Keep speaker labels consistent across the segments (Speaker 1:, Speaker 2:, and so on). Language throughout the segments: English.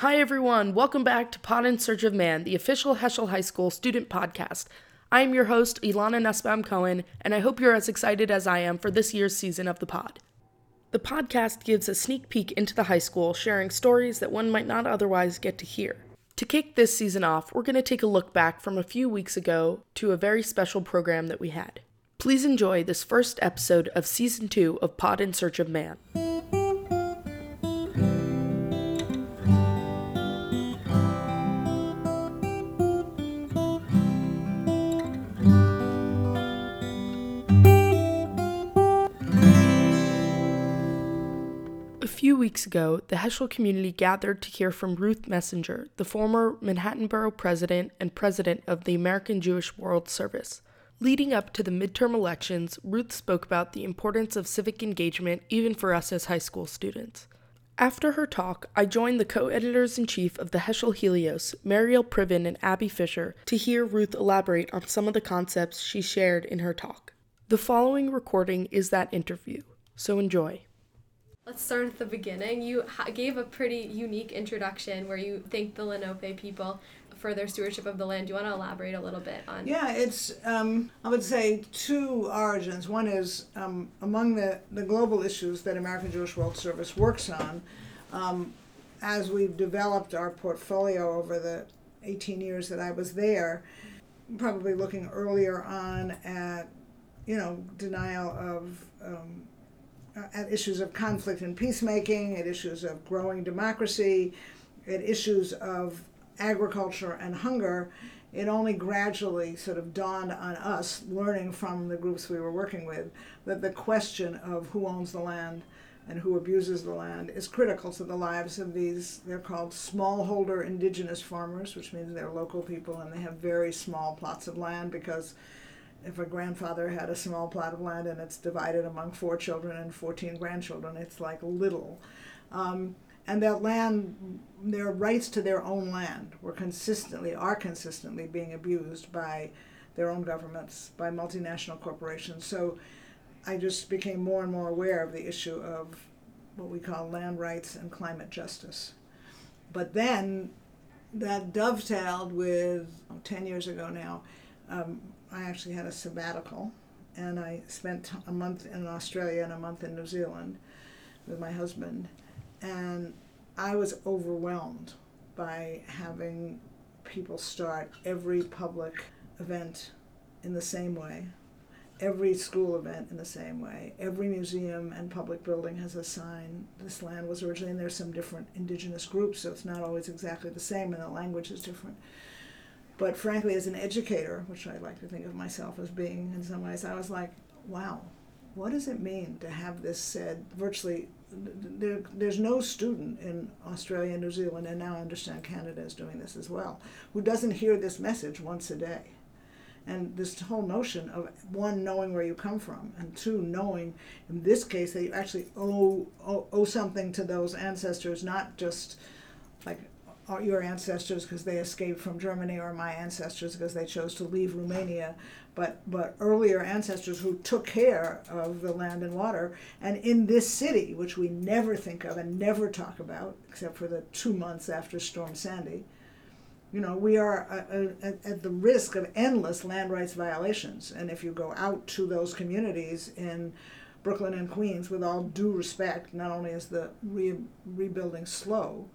Speaker 1: Hi, everyone. Welcome back to Pod in Search of Man, the official Heschel High School student podcast. I am your host, Ilana Nussbaum Cohen, and I hope you're as excited as I am for this year's season of the pod. The podcast gives a sneak peek into the high school, sharing stories that one might not otherwise get to hear. To kick this season off, we're going to take a look back from a few weeks ago to a very special program that we had. Please enjoy this first episode of season two of Pod in Search of Man. Weeks ago, the Heschel community gathered to hear from Ruth Messinger, the former Manhattan Borough president and president of the American Jewish World Service. Leading up to the midterm elections, Ruth spoke about the importance of civic engagement even for us as high school students. After her talk, I joined the co editors in chief of the Heschel Helios, Mariel Priven and Abby Fisher, to hear Ruth elaborate on some of the concepts she shared in her talk. The following recording is that interview, so enjoy.
Speaker 2: Let's start at the beginning. You ha- gave a pretty unique introduction where you thanked the Lenape people for their stewardship of the land. Do you want to elaborate a little bit on?
Speaker 3: Yeah, it's, um, I would say, two origins. One is um, among the, the global issues that American Jewish World Service works on, um, as we've developed our portfolio over the 18 years that I was there, probably looking earlier on at, you know, denial of um, Uh, at issues of conflict and peacemaking, at issues of growing democracy, at issues of agriculture and hunger, it only gradually sort of dawned on us, learning from the groups we were working with, that the question of who owns the land and who abuses the land is critical to the lives of these, they're called smallholder indigenous farmers, which means they're local people and they have very small plots of land because if a grandfather had a small plot of land and it's divided among four children and 14 grandchildren, it's like little. Um, and that land, their rights to their own land were consistently, are consistently being abused by their own governments, by multinational corporations. So I just became more and more aware of the issue of what we call land rights and climate justice. But then that dovetailed with, oh, 10 years ago now, um, I actually had a sabbatical, and I spent a month in Australia and a month in New Zealand with my husband, and I was overwhelmed by having people start every public event in the same way, every school event in the same way, every museum and public building has a sign. This land was originally, and there's some different indigenous groups, so it's not always exactly the same, and the language is different. But frankly, as an educator, which I like to think of myself as being in some ways, I was like, wow, what does it mean to have this said virtually? There, there's no student in Australia and New Zealand, and now I understand Canada is doing this as well, who doesn't hear this message once a day. And this whole notion of one, knowing where you come from, and two, knowing in this case that you actually owe, owe, owe something to those ancestors, not just like your ancestors because they escaped from Germany or my ancestors because they chose to leave Romania, but, but earlier ancestors who took care of the land and water. And in this city, which we never think of and never talk about, except for the two months after Storm Sandy, you know, we are uh, uh, at the risk of endless land rights violations. And if you go out to those communities in Brooklyn and Queens, with all due respect, not only is the re- rebuilding slow,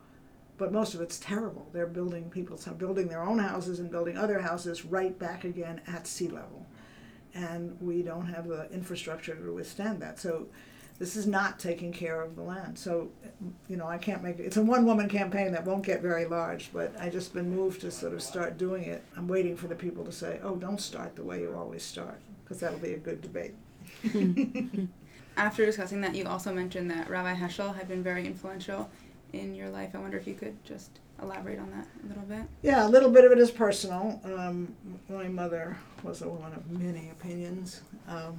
Speaker 3: but most of it's terrible. They're building people, some building their own houses and building other houses right back again at sea level, and we don't have the infrastructure to withstand that. So, this is not taking care of the land. So, you know, I can't make it. It's a one-woman campaign that won't get very large, but I just been moved to sort of start doing it. I'm waiting for the people to say, "Oh, don't start the way you always start," because that'll be a good debate.
Speaker 4: After discussing that, you also mentioned that Rabbi Heschel had been very influential in your life. I wonder if you could just elaborate on that a little bit.
Speaker 3: Yeah, a little bit of it is personal. Um, my mother was a woman of many opinions. Um,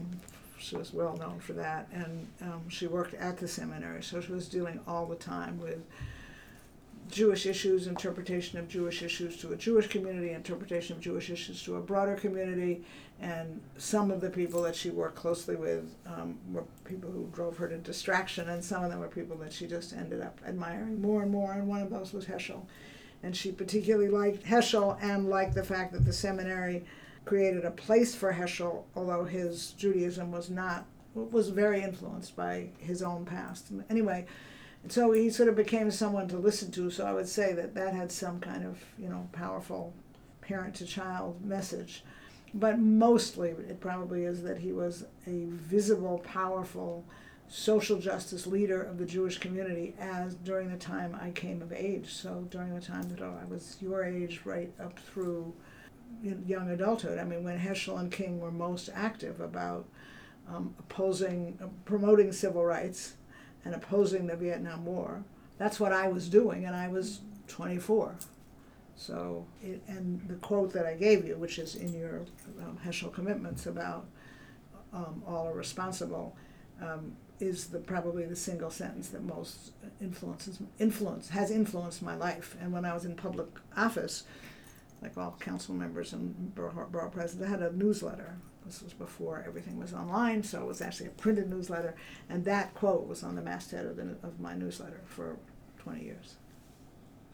Speaker 3: she was well known for that, and um, she worked at the seminary, so she was dealing all the time with Jewish issues, interpretation of Jewish issues to a Jewish community, interpretation of Jewish issues to a broader community, and some of the people that she worked closely with um, were people who drove her to distraction, and some of them were people that she just ended up admiring more and more, and one of those was Heschel. And she particularly liked Heschel and liked the fact that the seminary created a place for Heschel, although his Judaism was not, was very influenced by his own past. Anyway, so he sort of became someone to listen to, so I would say that that had some kind of, you know, powerful parent to child message but mostly it probably is that he was a visible, powerful social justice leader of the Jewish community as during the time I came of age. So during the time that I was your age, right up through young adulthood. I mean, when Heschel and King were most active about um, opposing, uh, promoting civil rights and opposing the Vietnam War, that's what I was doing, and I was 24. So, it, and the quote that I gave you, which is in your um, Heschel commitments about um, all are responsible, um, is the probably the single sentence that most influences influence has influenced my life. And when I was in public office, like all council members and borough, borough presidents, I had a newsletter. This was before everything was online, so it was actually a printed newsletter, and that quote was on the masthead of, the, of my newsletter for 20 years.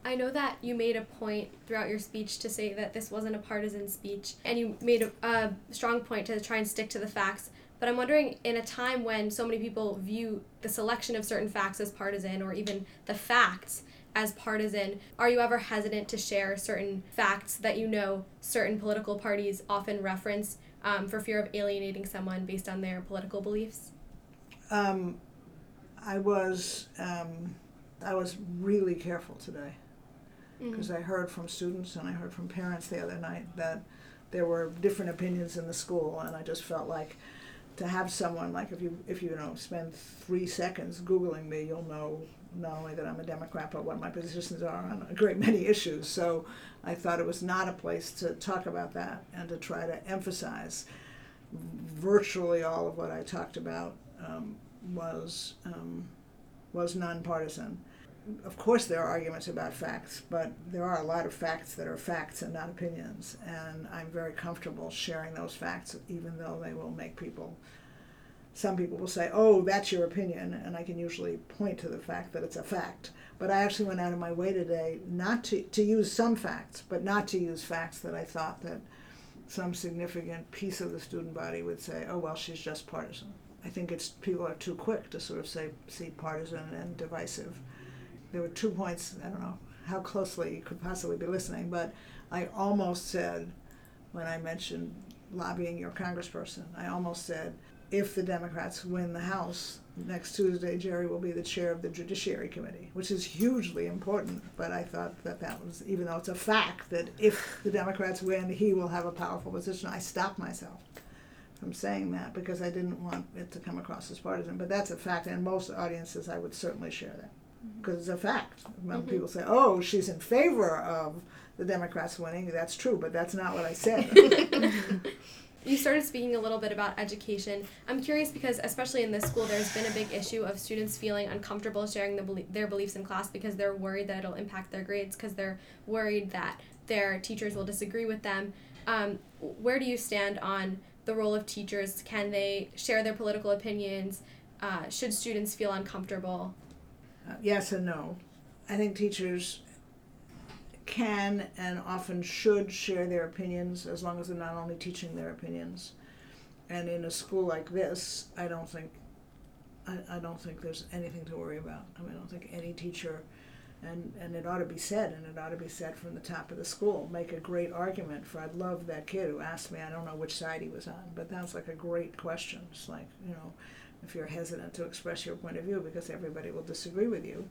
Speaker 2: I know that you made a point throughout your speech to say that this wasn't a partisan speech, and you made a, a, strong point to try and stick to the facts. But I'm wondering, in a time when so many people view the selection of certain facts as partisan, or even the facts as partisan, are you ever hesitant to share certain facts that you know certain political parties often reference um, for fear of alienating someone based on their political beliefs?
Speaker 3: Um, I was um, I was really careful today because mm-hmm. I heard from students and I heard from parents the other night that there were different opinions in the school, and I just felt like to have someone like if you if you, you know spend three seconds googling me, you'll know not only that I'm a Democrat, but what my positions are on a great many issues. So I thought it was not a place to talk about that and to try to emphasize virtually all of what I talked about um, was um, was nonpartisan of course, there are arguments about facts, but there are a lot of facts that are facts and not opinions. And I'm very comfortable sharing those facts, even though they will make people. Some people will say, "Oh, that's your opinion," and I can usually point to the fact that it's a fact. But I actually went out of my way today not to to use some facts, but not to use facts that I thought that some significant piece of the student body would say, "Oh, well, she's just partisan." I think it's people are too quick to sort of say see partisan and divisive there were two points, I don't know how closely you could possibly be listening, but I almost said, when I mentioned lobbying your congressperson, I almost said, if the Democrats win the House next Tuesday, Jerry will be the chair of the Judiciary Committee, which is hugely important. But I thought that that was, even though it's a fact that if the Democrats win, he will have a powerful position, I stopped myself from saying that because I didn't want it to come across as partisan. But that's a fact, and most audiences, I would certainly share that because it's a fact. When mm-hmm. people say, "Oh, she's in favor of the Democrats winning," that's true, but that's not what I said.
Speaker 2: you started speaking a little bit about education. I'm curious because, especially in this school, there's been a big issue of students feeling uncomfortable sharing the their beliefs in class because they're worried that it'll impact their grades because they're worried that their teachers will disagree with them. Um, where do you stand on the role of teachers? Can they share their political opinions? Uh, should students feel uncomfortable
Speaker 3: uh, yes and no. I think teachers can and often should share their opinions as long as they're not only teaching their opinions. And in a school like this, I don't think I, I don't think there's anything to worry about. I mean I don't think any teacher and, and it ought to be said, and it ought to be said from the top of the school. Make a great argument for. I love that kid who asked me. I don't know which side he was on, but that's like a great question. It's like you know, if you're hesitant to express your point of view because everybody will disagree with you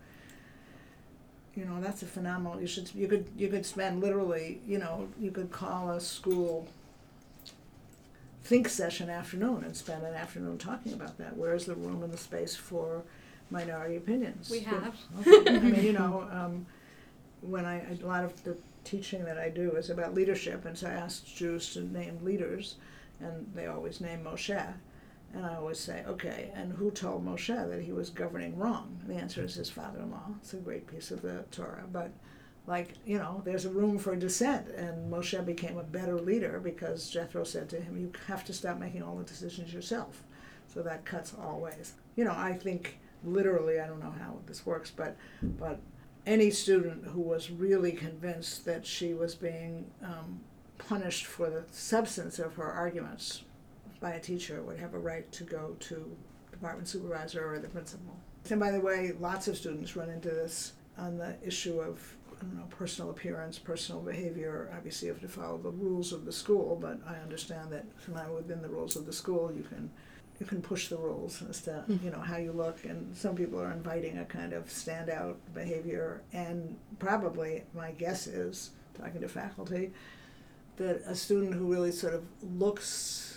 Speaker 3: you know that's a phenomenal you should you could you could spend literally you know you could call a school think session afternoon and spend an afternoon talking about that. Where's the room and the space for minority opinions?
Speaker 2: We have.
Speaker 3: Okay. i mean you know um, when I a lot of the teaching that I do is about leadership, and so I ask Jews to name leaders, and they always name Moshe, And I always say, okay, and who told Moshe that he was governing wrong? And the answer is his father in law. It's a great piece of the Torah. But, like, you know, there's a room for dissent. And Moshe became a better leader because Jethro said to him, you have to stop making all the decisions yourself. So that cuts all ways. You know, I think literally, I don't know how this works, but, but any student who was really convinced that she was being um, punished for the substance of her arguments by a teacher would have a right to go to department supervisor or the principal. And by the way, lots of students run into this on the issue of I don't know personal appearance, personal behavior. Obviously, you have to follow the rules of the school, but I understand that somehow within the rules of the school, you can you can push the rules as to mm-hmm. you know how you look. And some people are inviting a kind of standout behavior, and probably my guess is talking to faculty that a student who really sort of looks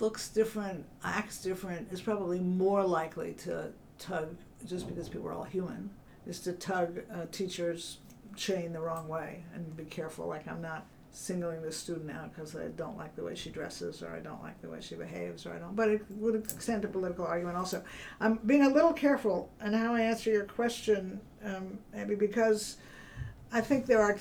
Speaker 3: looks different, acts different, is probably more likely to tug just because people are all human, is to tug a teacher's chain the wrong way and be careful. Like I'm not singling the student out because I don't like the way she dresses or I don't like the way she behaves or I don't. But it would extend to political argument also. I'm being a little careful in how I answer your question, um, maybe because I think there are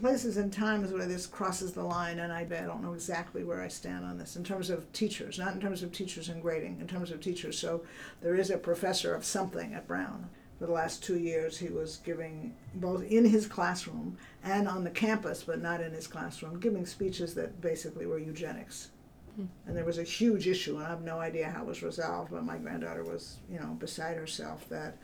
Speaker 3: places and times where this crosses the line, and I, I don't know exactly where I stand on this in terms of teachers, not in terms of teachers and grading, in terms of teachers. So there is a professor of something at Brown. For the last two years, he was giving, both in his classroom and on the campus, but not in his classroom, giving speeches that basically were eugenics. Hmm. And there was a huge issue, and I have no idea how it was resolved, but my granddaughter was, you know, beside herself that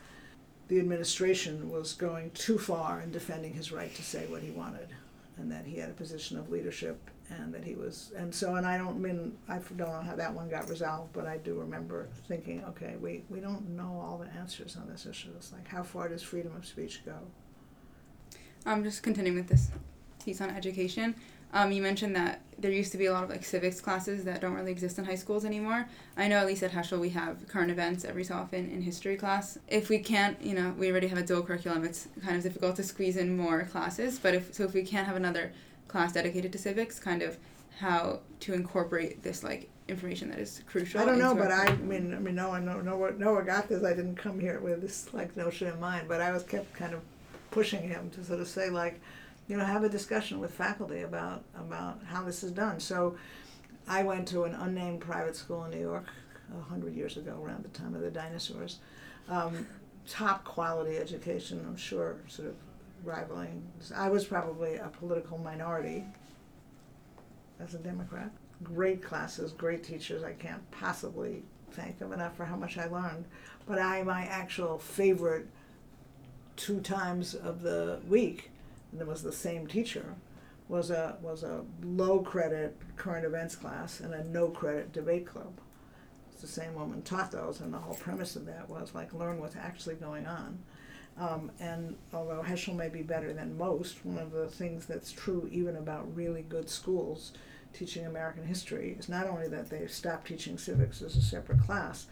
Speaker 3: the administration was going too far in defending his right to say what he wanted, and that he had a position of leadership, and that he was, and so, and I don't mean I don't know how that one got resolved, but I do remember thinking, okay, we we don't know all the answers on this issue. It's like how far does freedom of speech go?
Speaker 4: I'm just continuing with this piece on education. Um, you mentioned that there used to be a lot of like civics classes that don't really exist in high schools anymore. I know at least at Heschel we have current events every so often in history class. If we can't, you know, we already have a dual curriculum. It's kind of difficult to squeeze in more classes. But if so, if we can't have another class dedicated to civics, kind of how to incorporate this like information that is crucial.
Speaker 3: I don't know, but I mean, I mean, no one, no, no, Noah got this. I didn't come here with this like notion in mind, but I was kept kind of pushing him to sort of say like you know, have a discussion with faculty about about how this is done. So, I went to an unnamed private school in New York a hundred years ago, around the time of the dinosaurs. Um, top quality education, I'm sure, sort of rivaling. I was probably a political minority as a Democrat. Great classes, great teachers. I can't possibly thank them enough for how much I learned. But I, my actual favorite two times of the week and it was the same teacher, was a was a low credit current events class and a no credit debate club. It's the same woman taught those, and the whole premise of that was like learn what's actually going on. Um, and although Heschel may be better than most, one of the things that's true even about really good schools teaching American history is not only that they've stopped teaching civics as a separate class,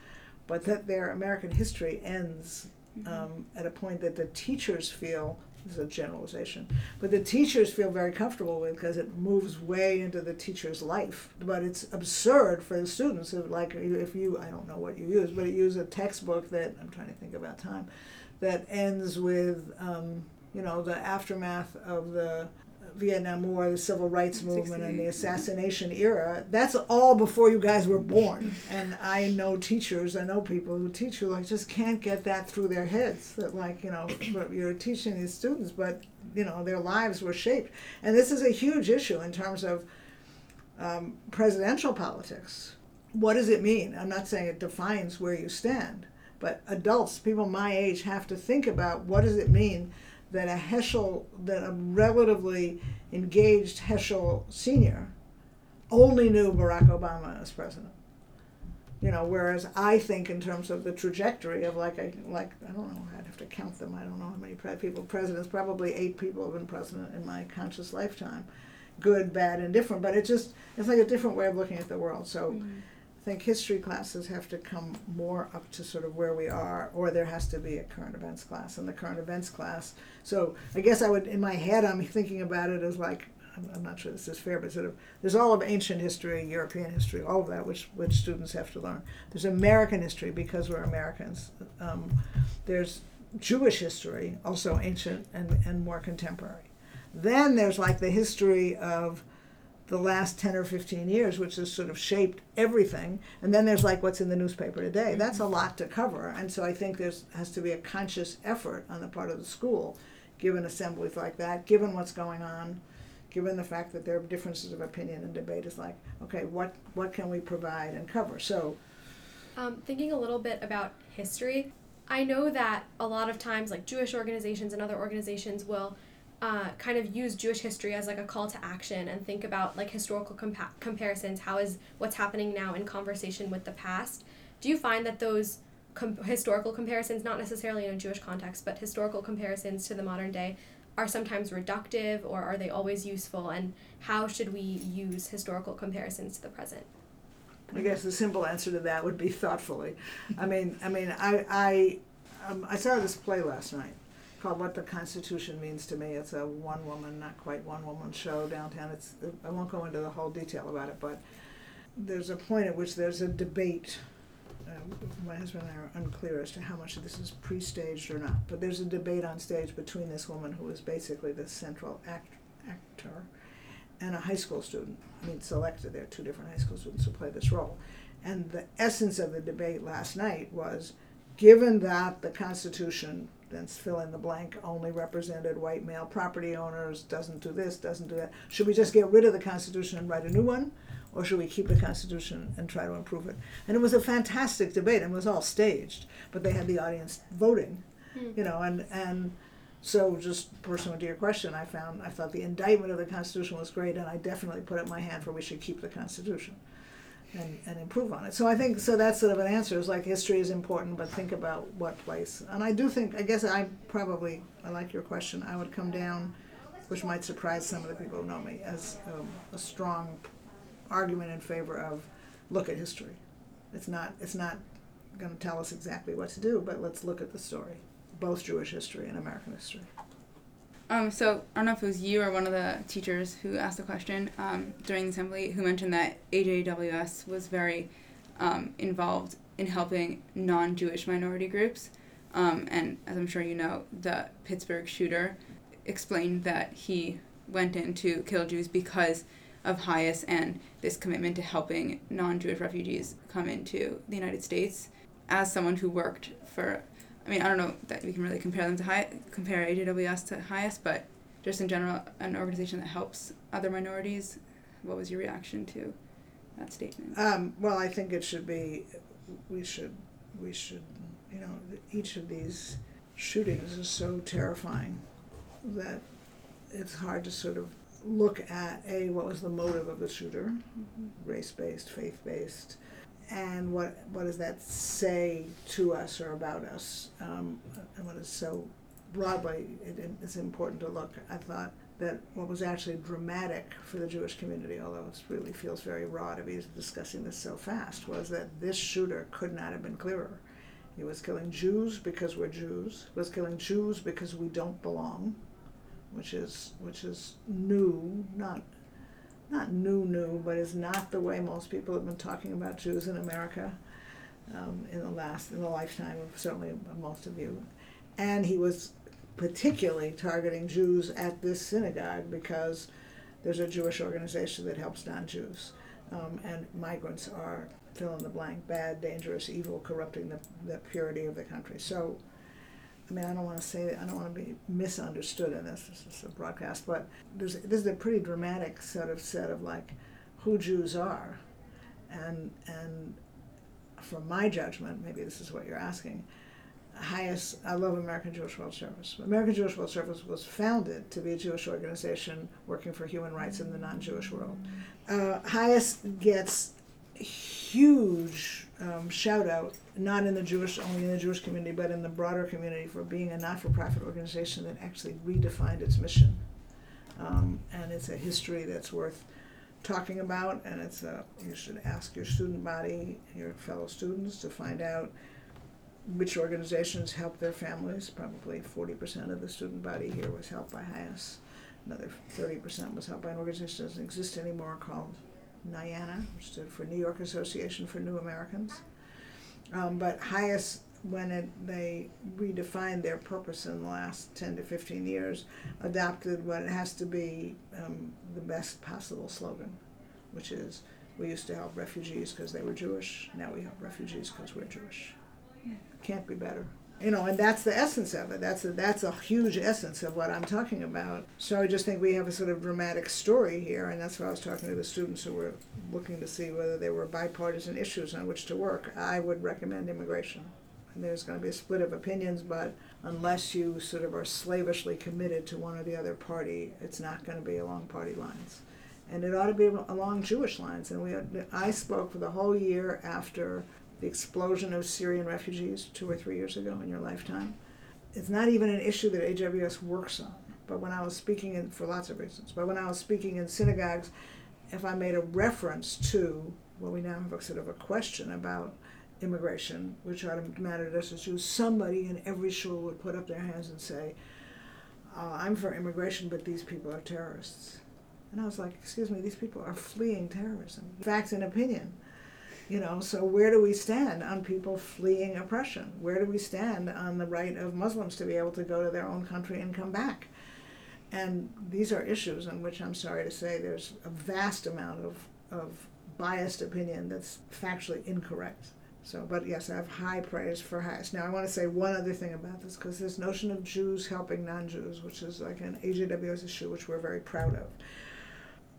Speaker 3: but that their American history ends mm-hmm. um, at a point that the teachers feel is a generalization, but the teachers feel very comfortable with because it moves way into the teacher's life. But it's absurd for the students. Like if you, I don't know what you use, but you use a textbook that I'm trying to think about time, that ends with, um, you know, the aftermath of the Vietnam War, the civil rights movement, and the assassination era. That's all before you guys were born. And I know teachers, I know people who teach who like just can't get that through their heads. That like you know, you're teaching these students, but you know their lives were shaped. And this is a huge issue in terms of um, presidential politics. What does it mean? I'm not saying it defines where you stand, but adults, people my age, have to think about what does it mean that a Heschel, that a relatively engaged Heschel senior only knew Barack Obama as president. You know, whereas I think in terms of the trajectory of like a like I don't know I'd have to count them I don't know how many people presidents probably eight people have been president in my conscious lifetime, good bad and different but it just it's like a different way of looking at the world so. Mm-hmm I think history classes have to come more up to sort of where we are, or there has to be a current events class. And the current events class, so I guess I would, in my head, I'm thinking about it as like I'm, I'm not sure this is fair, but sort of there's all of ancient history, European history, all of that, which which students have to learn. There's American history because we're Americans. Um, there's Jewish history, also ancient and, and more contemporary. Then there's like the history of the last 10 or 15 years, which has sort of shaped everything. And then there's like what's in the newspaper today. That's a lot to cover. And so I think there has to be a conscious effort on the part of the school, given assemblies like that, given what's going on, given the fact that there are differences of opinion and debate, is like, okay, what, what can we provide and cover? So,
Speaker 2: um, thinking a little bit about history, I know that a lot of times, like Jewish organizations and other organizations will uh, kind of use Jewish history as like a call to action and think about like historical compa- comparisons. How is what's happening now in conversation with the past? Do you find that those com- historical comparisons, not necessarily in a Jewish context, but historical comparisons to the modern day, are sometimes reductive or are they always useful? And how should we use historical comparisons to the present?
Speaker 3: I guess the simple answer to that would be thoughtfully. I mean, I mean, I I um, I saw this play last night called "What the Constitution Means to Me." It's a one woman, not quite one woman show downtown. It's I won't go into the whole detail about it, but there's a point at which there's a debate. Uh, my husband and I are unclear as to how much of this is pre-staged or not, but there's a debate on stage between this woman who is basically the central act, actor and a high school student. I mean, selected. There are two different high school students who play this role. And the essence of the debate last night was given that the Constitution, fill in the blank, only represented white male property owners, doesn't do this, doesn't do that, should we just get rid of the Constitution and write a new one? Or should we keep the Constitution and try to improve it? And it was a fantastic debate and it was all staged, but they had the audience voting, hmm. you know, and, and so just pursuant to your question, I found I thought the indictment of the Constitution was great, and I definitely put up my hand for we should keep the Constitution and, and improve on it. So I think so that's sort of an answer. Is like history is important, but think about what place. And I do think I guess I probably I like your question. I would come down, which might surprise some of the people who know me, as um, a strong argument in favor of look at history. It's not it's not going to tell us exactly what to do, but let's look at the story both Jewish history and American history.
Speaker 4: Um, so I don't know if it was you or one of the teachers who asked the question um, during the assembly who mentioned that AJWS was very um, involved in helping non-Jewish minority groups, um, and as I'm sure you know, the Pittsburgh shooter explained that he went in to kill Jews because of HIAS and this commitment to helping non-Jewish refugees come into the United States. As someone who worked for I mean, I don't know that we can really compare them to high, compare AJWS to HIAS, but just in general, an organization that helps other minorities. What was your reaction to that statement?
Speaker 3: Um, well, I think it should be, we should, we should, you know, each of these shootings is so terrifying that it's hard to sort of look at a what was the motive of the shooter, mm-hmm. race based, faith based, and what what does that say to us or about us? Um, and what is so broadly, it, it's important to look. I thought that what was actually dramatic for the Jewish community, although it really feels very raw to be discussing this so fast, was that this shooter could not have been clearer. He was killing Jews because we're Jews. He was killing Jews because we don't belong, which is which is new, not not new, new, but is not the way most people have been talking about Jews in America um, in the last, in the lifetime of certainly most of you. And he was particularly targeting Jews at this synagogue because there's a Jewish organization that helps non Jews. Um, and migrants are fill in the blank, bad, dangerous, evil, corrupting the, the purity of the country. So I mean, I don't want to say I don't want to be misunderstood in this. This is a broadcast, but there's this is a pretty dramatic sort of set of like who Jews are, and and from my judgment, maybe this is what you're asking. HIAS. I love American Jewish World Service. American Jewish World Service was founded to be a Jewish organization working for human rights in the non-Jewish world. Uh, HIAS gets huge um, shout out, not in the Jewish, only in the Jewish community, but in the broader community for being a not for profit organization that actually redefined its mission. Um, and it's a history that's worth talking about, and it's a, you should ask your student body, your fellow students, to find out which organizations help their families. Probably 40% of the student body here was helped by HIAS. Another 30% was helped by an organization that doesn't exist anymore called NYANA, which stood for New York Association for New Americans. Um, but HIAS, when it, they redefined their purpose in the last 10 to 15 years, adopted what it has to be um, the best possible slogan, which is we used to help refugees because they were Jewish, now we help refugees because we're Jewish. Can't be better you know, and that's the essence of it. That's a, that's a huge essence of what I'm talking about. So I just think we have a sort of dramatic story here, and that's why I was talking to the students who were looking to see whether there were bipartisan issues on which to work. I would recommend immigration. And there's going to be a split of opinions, but unless you sort of are slavishly committed to one or the other party, it's not going to be along party lines. And it ought to be along Jewish lines. And we, I spoke for the whole year after the explosion of Syrian refugees two or three years ago in your lifetime. It's not even an issue that AJWS works on. But when I was speaking in, for lots of reasons, but when I was speaking in synagogues, if I made a reference to, well, we now have a sort of a question about immigration, which matter to us as Jews, somebody in every shul would put up their hands and say, uh, I'm for immigration, but these people are terrorists. And I was like, excuse me, these people are fleeing terrorism. Facts and opinion. You know, so where do we stand on people fleeing oppression? Where do we stand on the right of Muslims to be able to go to their own country and come back? And these are issues on which I'm sorry to say there's a vast amount of, of biased opinion that's factually incorrect. So, but yes, I have high praise for HIAS. Now, I want to say one other thing about this because this notion of Jews helping non Jews, which is like an AJWS issue, which we're very proud of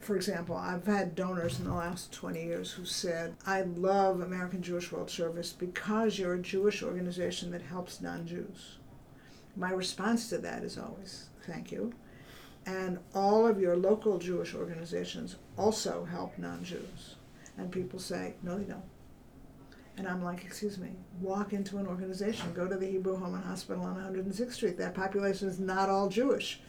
Speaker 3: for example, I've had donors in the last 20 years who said, I love American Jewish World Service because you're a Jewish organization that helps non Jews. My response to that is always, thank you. And all of your local Jewish organizations also help non Jews. And people say, no, they don't. And I'm like, excuse me, walk into an organization, go to the Hebrew Home and Hospital on 106th Street. That population is not all Jewish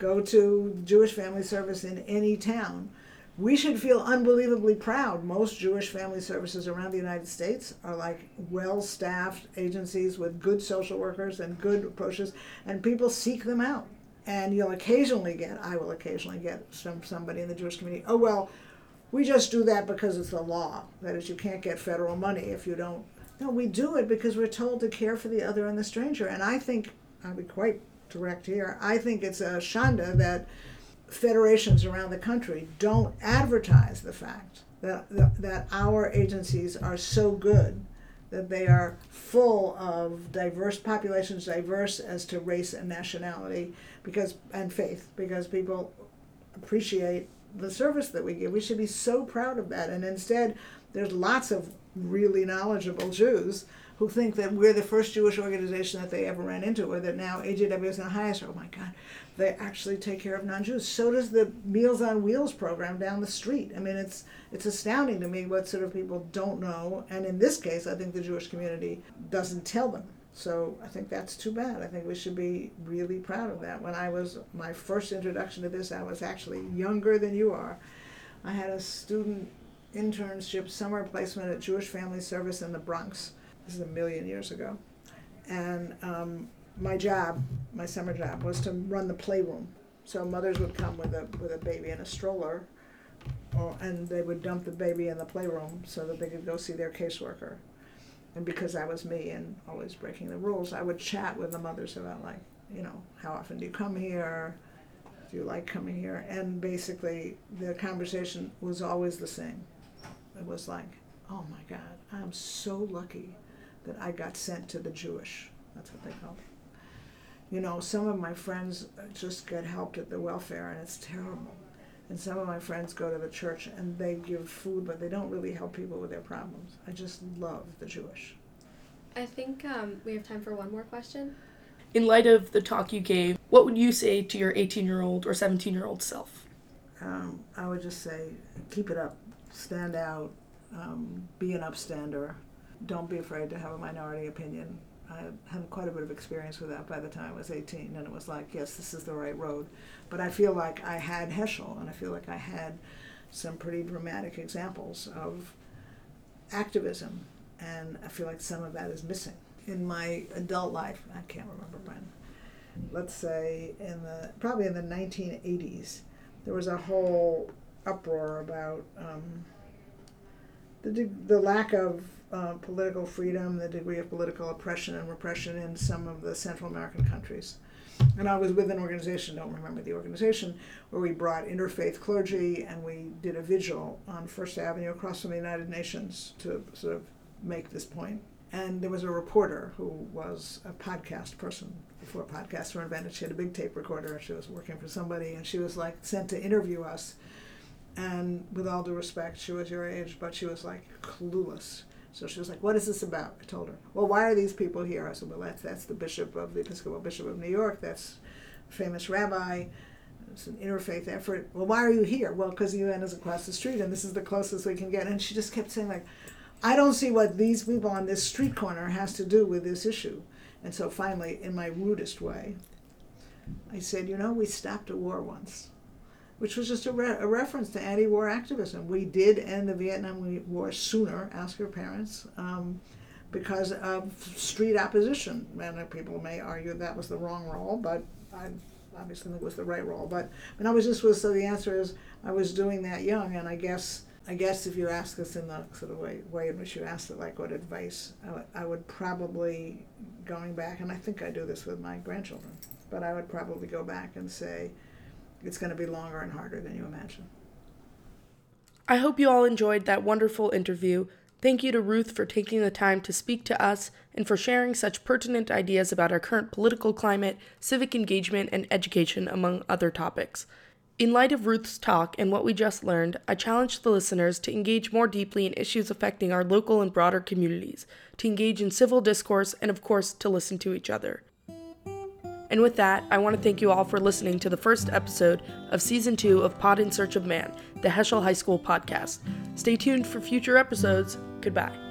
Speaker 3: go to Jewish Family Service in any town. We should feel unbelievably proud. Most Jewish family services around the United States are like well staffed agencies with good social workers and good approaches, and people seek them out. And you'll occasionally get, I will occasionally get some somebody in the Jewish community, oh, well, we just do that because it's the law. That is, you can't get federal money if you don't. No, we do it because we're told to care for the other and the stranger. And I think, I'll be quite direct here. I think it's a shanda that federations around the country don't advertise the fact that, that our agencies are so good that they are full of diverse populations, diverse as to race and nationality, because and faith, because people appreciate the service that we give. We should be so proud of that. And instead, there's lots of really knowledgeable Jews who think that we're the first Jewish organization that they ever ran into, or that now AJWS and HIAS, oh my God, they actually take care of non-Jews. So does the Meals on Wheels program down the street. I mean, it's it's astounding to me what sort of people don't know, and in this case, I think the Jewish community doesn't tell them. So I think that's too bad. I think we should be really proud of that. When I was my first introduction to this, I was actually younger than you are. I had a student internship summer placement at Jewish Family Service in the Bronx this is a million years ago. And um, my job, my summer job, was to run the playroom. So mothers would come with a with a baby in a stroller, or, and they would dump the baby in the playroom so that they could go see their caseworker. And because I was me and always breaking the rules, I would chat with the mothers about like, you know, how often do you come here? Do you like coming here? And basically, the conversation was always the same. It was like, oh my God, I'm so lucky that I got sent to the Jewish. That's what they call it. You know, some of my friends just get helped at the welfare, and it's terrible. And some of my friends go to the church and they give food, but they don't really help people with their problems. I just love the Jewish.
Speaker 2: I think um, we have time for one more question.
Speaker 1: In light of the talk you gave, what would you say to your 18 year old or 17 year old self?
Speaker 3: Um, I would just say keep it up, stand out, um, be an upstander, don't be afraid to have a minority opinion. I had quite a bit of experience with that by the time I was 18, and it was like, yes, this is the right road. But I feel like I had Heschel, and I feel like I had some pretty dramatic examples of activism, and I feel like some of that is missing in my adult life. I can't remember when. let's say in the probably in the 1980s, there was a whole uproar about um, the the lack of uh, political freedom, the degree of political oppression and repression in some of the Central American countries. And I was with an organization, don't remember the organization, where we brought interfaith clergy and we did a vigil on First Avenue across from the United Nations to sort of make this point. And there was a reporter who was a podcast person before podcasts were invented. She had a big tape recorder she was working for somebody and she was like sent to interview us. And with all due respect, she was your age, but she was like clueless. So she was like, "What is this about?" I told her. Well, why are these people here? I said, "Well, that's that's the bishop of the Episcopal Bishop of New York. That's a famous rabbi. It's an interfaith effort. Well, why are you here? Well, because the UN is across the street, and this is the closest we can get." And she just kept saying like, "I don't see what these people on this street corner has to do with this issue." And so finally, in my rudest way, I said, "You know, we stopped a war once." Which was just a, re- a reference to anti-war activism. We did end the Vietnam War sooner, ask your parents, um, because of street opposition. And people may argue that was the wrong role, but I obviously think it was the right role. But and I was just was so the answer is I was doing that young, and I guess I guess if you ask us in the sort of way, way in which you asked it, like what advice, I would, I would probably going back, and I think I do this with my grandchildren, but I would probably go back and say it's going to be longer and harder than you imagine.
Speaker 1: I hope you all enjoyed that wonderful interview. Thank you to Ruth for taking the time to speak to us and for sharing such pertinent ideas about our current political climate, civic engagement, and education, among other topics. In light of Ruth's talk and what we just learned, I challenge the listeners to engage more deeply in issues affecting our local and broader communities, to engage in civil discourse, and of course, to listen to each other. And with that, I want to thank you all for listening to the first episode of season two of Pod in Search of Man, the Heschel High School podcast. Stay tuned for future episodes. Goodbye.